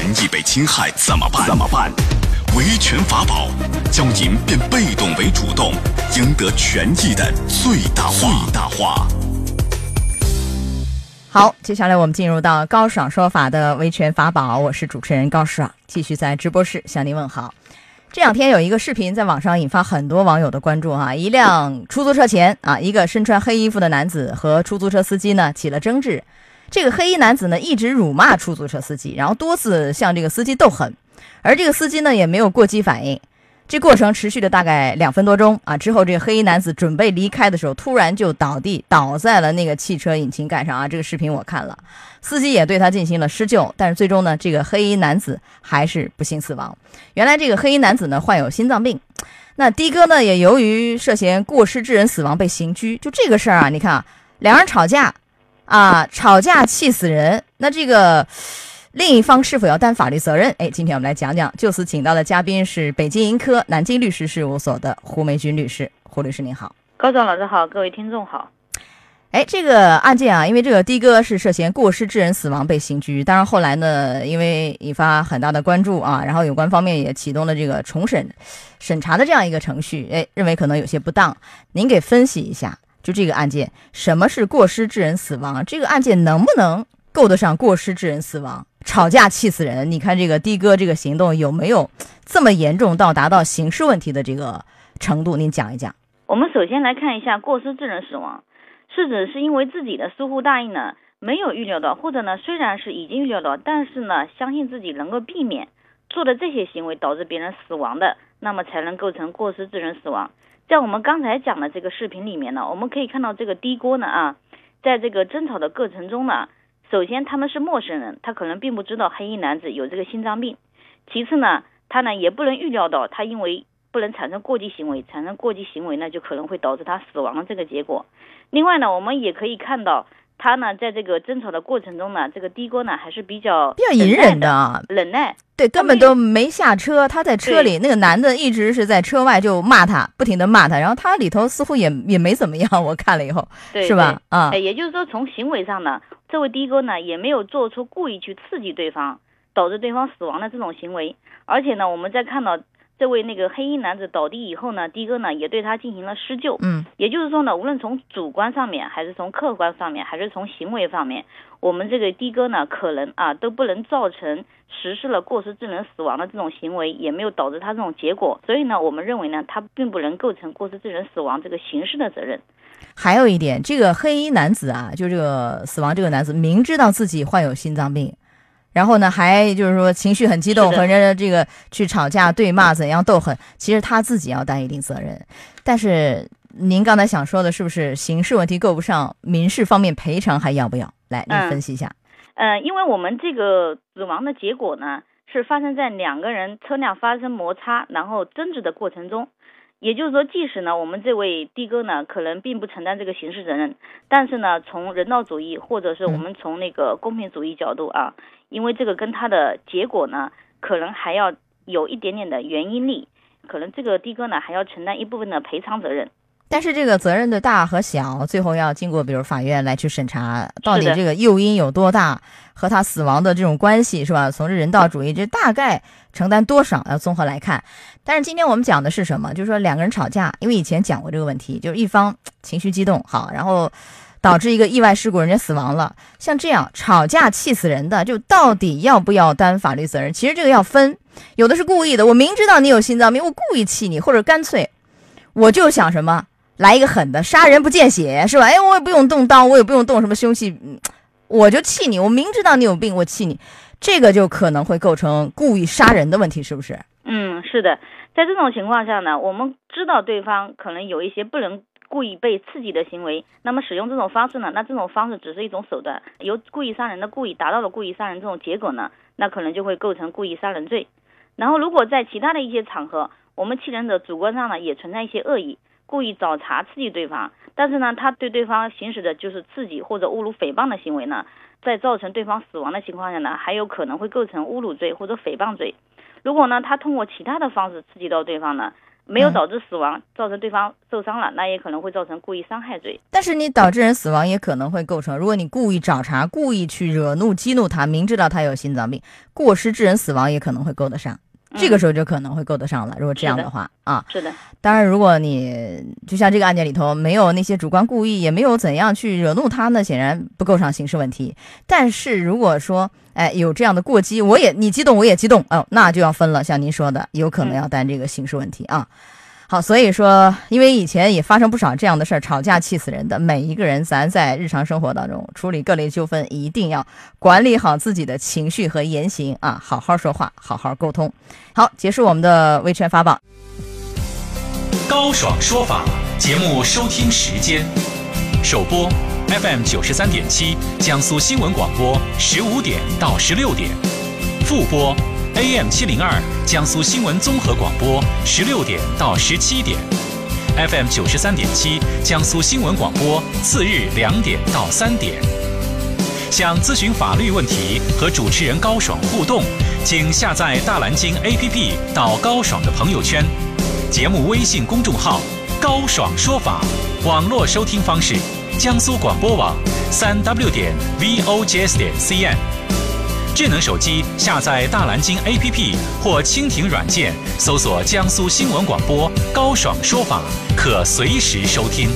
权益被侵害怎么办？怎么办？维权法宝教您变被动为主动，赢得权益的最大化。最大化。好，接下来我们进入到高爽说法的维权法宝，我是主持人高爽，继续在直播室向您问好。这两天有一个视频在网上引发很多网友的关注哈，一辆出租车前啊，一个身穿黑衣服的男子和出租车司机呢起了争执。这个黑衣男子呢一直辱骂出租车司机，然后多次向这个司机斗狠，而这个司机呢也没有过激反应。这过程持续了大概两分多钟啊，之后这个黑衣男子准备离开的时候，突然就倒地倒在了那个汽车引擎盖上啊。这个视频我看了，司机也对他进行了施救，但是最终呢，这个黑衣男子还是不幸死亡。原来这个黑衣男子呢患有心脏病，那的哥呢也由于涉嫌过失致人死亡被刑拘。就这个事儿啊，你看啊，两人吵架啊，吵架气死人，那这个。另一方是否要担法律责任？哎，今天我们来讲讲。就此请到的嘉宾是北京盈科南京律师事务所的胡梅军律师。胡律师您好，高总老师好，各位听众好。哎，这个案件啊，因为这个的哥是涉嫌过失致人死亡被刑拘，当然后来呢，因为引发很大的关注啊，然后有关方面也启动了这个重审审查的这样一个程序。哎，认为可能有些不当，您给分析一下，就这个案件，什么是过失致人死亡？这个案件能不能够得上过失致人死亡？吵架气死人！你看这个的哥这个行动有没有这么严重到达到刑事问题的这个程度？您讲一讲。我们首先来看一下过失致人死亡，是指是因为自己的疏忽大意呢，没有预料到，或者呢虽然是已经预料到，但是呢相信自己能够避免做的这些行为导致别人死亡的，那么才能构成过失致人死亡。在我们刚才讲的这个视频里面呢，我们可以看到这个的哥呢啊，在这个争吵的过程中呢。首先，他们是陌生人，他可能并不知道黑衣男子有这个心脏病。其次呢，他呢也不能预料到他因为不能产生过激行为，产生过激行为呢就可能会导致他死亡的这个结果。另外呢，我们也可以看到他呢在这个争吵的过程中呢，这个的哥呢还是比较比较隐忍的，忍耐。对，根本都没下车，他在车里，那个男的一直是在车外就骂他，不停的骂他，然后他里头似乎也也没怎么样，我看了以后，是吧？啊，也就是说从行为上呢。这位的哥呢，也没有做出故意去刺激对方，导致对方死亡的这种行为。而且呢，我们在看到这位那个黑衣男子倒地以后呢，的哥呢也对他进行了施救。嗯，也就是说呢，无论从主观上面，还是从客观上面，还是从行为方面，我们这个的哥呢，可能啊都不能造成实施了过失致人死亡的这种行为，也没有导致他这种结果。所以呢，我们认为呢，他并不能构成过失致人死亡这个刑事的责任。还有一点，这个黑衣男子啊，就这个死亡这个男子，明知道自己患有心脏病，然后呢，还就是说情绪很激动，和人这个去吵架、对骂，怎样斗狠，其实他自己要担一定责任。但是您刚才想说的是不是刑事问题够不上，民事方面赔偿还要不要？来，您分析一下。嗯，因为我们这个死亡的结果呢，是发生在两个人车辆发生摩擦，然后争执的过程中。也就是说，即使呢，我们这位的哥呢，可能并不承担这个刑事责任，但是呢，从人道主义或者是我们从那个公平主义角度啊，因为这个跟他的结果呢，可能还要有一点点的原因力，可能这个的哥呢还要承担一部分的赔偿责任。但是这个责任的大和小，最后要经过比如法院来去审查，到底这个诱因有多大，和他死亡的这种关系是吧？从这人道主义，这大概承担多少，要综合来看。但是今天我们讲的是什么？就是说两个人吵架，因为以前讲过这个问题，就是一方情绪激动，好，然后导致一个意外事故，人家死亡了。像这样吵架气死人的，就到底要不要担法律责任？其实这个要分，有的是故意的，我明知道你有心脏病，我故意气你，或者干脆我就想什么。来一个狠的，杀人不见血，是吧？哎，我也不用动刀，我也不用动什么凶器，我就气你。我明知道你有病，我气你，这个就可能会构成故意杀人的问题，是不是？嗯，是的。在这种情况下呢，我们知道对方可能有一些不能故意被刺激的行为，那么使用这种方式呢，那这种方式只是一种手段，由故意杀人的故意达到了故意杀人这种结果呢，那可能就会构成故意杀人罪。然后，如果在其他的一些场合，我们欺人者主观上呢也存在一些恶意。故意找茬刺激对方，但是呢，他对对方行使的就是刺激或者侮辱、诽谤的行为呢，在造成对方死亡的情况下呢，还有可能会构成侮辱罪或者诽谤罪。如果呢，他通过其他的方式刺激到对方呢，没有导致死亡，造成对方受伤了，那也可能会造成故意伤害罪。但是你导致人死亡也可能会构成，如果你故意找茬，故意去惹怒、激怒他，明知道他有心脏病，过失致人死亡也可能会够得上。这个时候就可能会够得上了。如果这样的话啊，是的。当然，如果你就像这个案件里头没有那些主观故意，也没有怎样去惹怒他，那显然不构成刑事问题。但是如果说哎有这样的过激，我也你激动我也激动哦，那就要分了。像您说的，有可能要担这个刑事问题啊。好，所以说，因为以前也发生不少这样的事儿，吵架气死人的。每一个人，咱在日常生活当中处理各类纠纷，一定要管理好自己的情绪和言行啊，好好说话，好好沟通。好，结束我们的维权法宝。高爽说法节目收听时间：首播 FM 九十三点七，江苏新闻广播十五点到十六点；复播。AM 七零二，江苏新闻综合广播，十六点到十七点；FM 九十三点七，江苏新闻广播，次日两点到三点。想咨询法律问题和主持人高爽互动，请下载大蓝鲸 APP 到高爽的朋友圈，节目微信公众号“高爽说法”，网络收听方式：江苏广播网三 W 点 V O G S 点 CN。智能手机下载大蓝鲸 APP 或蜻蜓软件，搜索江苏新闻广播高爽说法，可随时收听。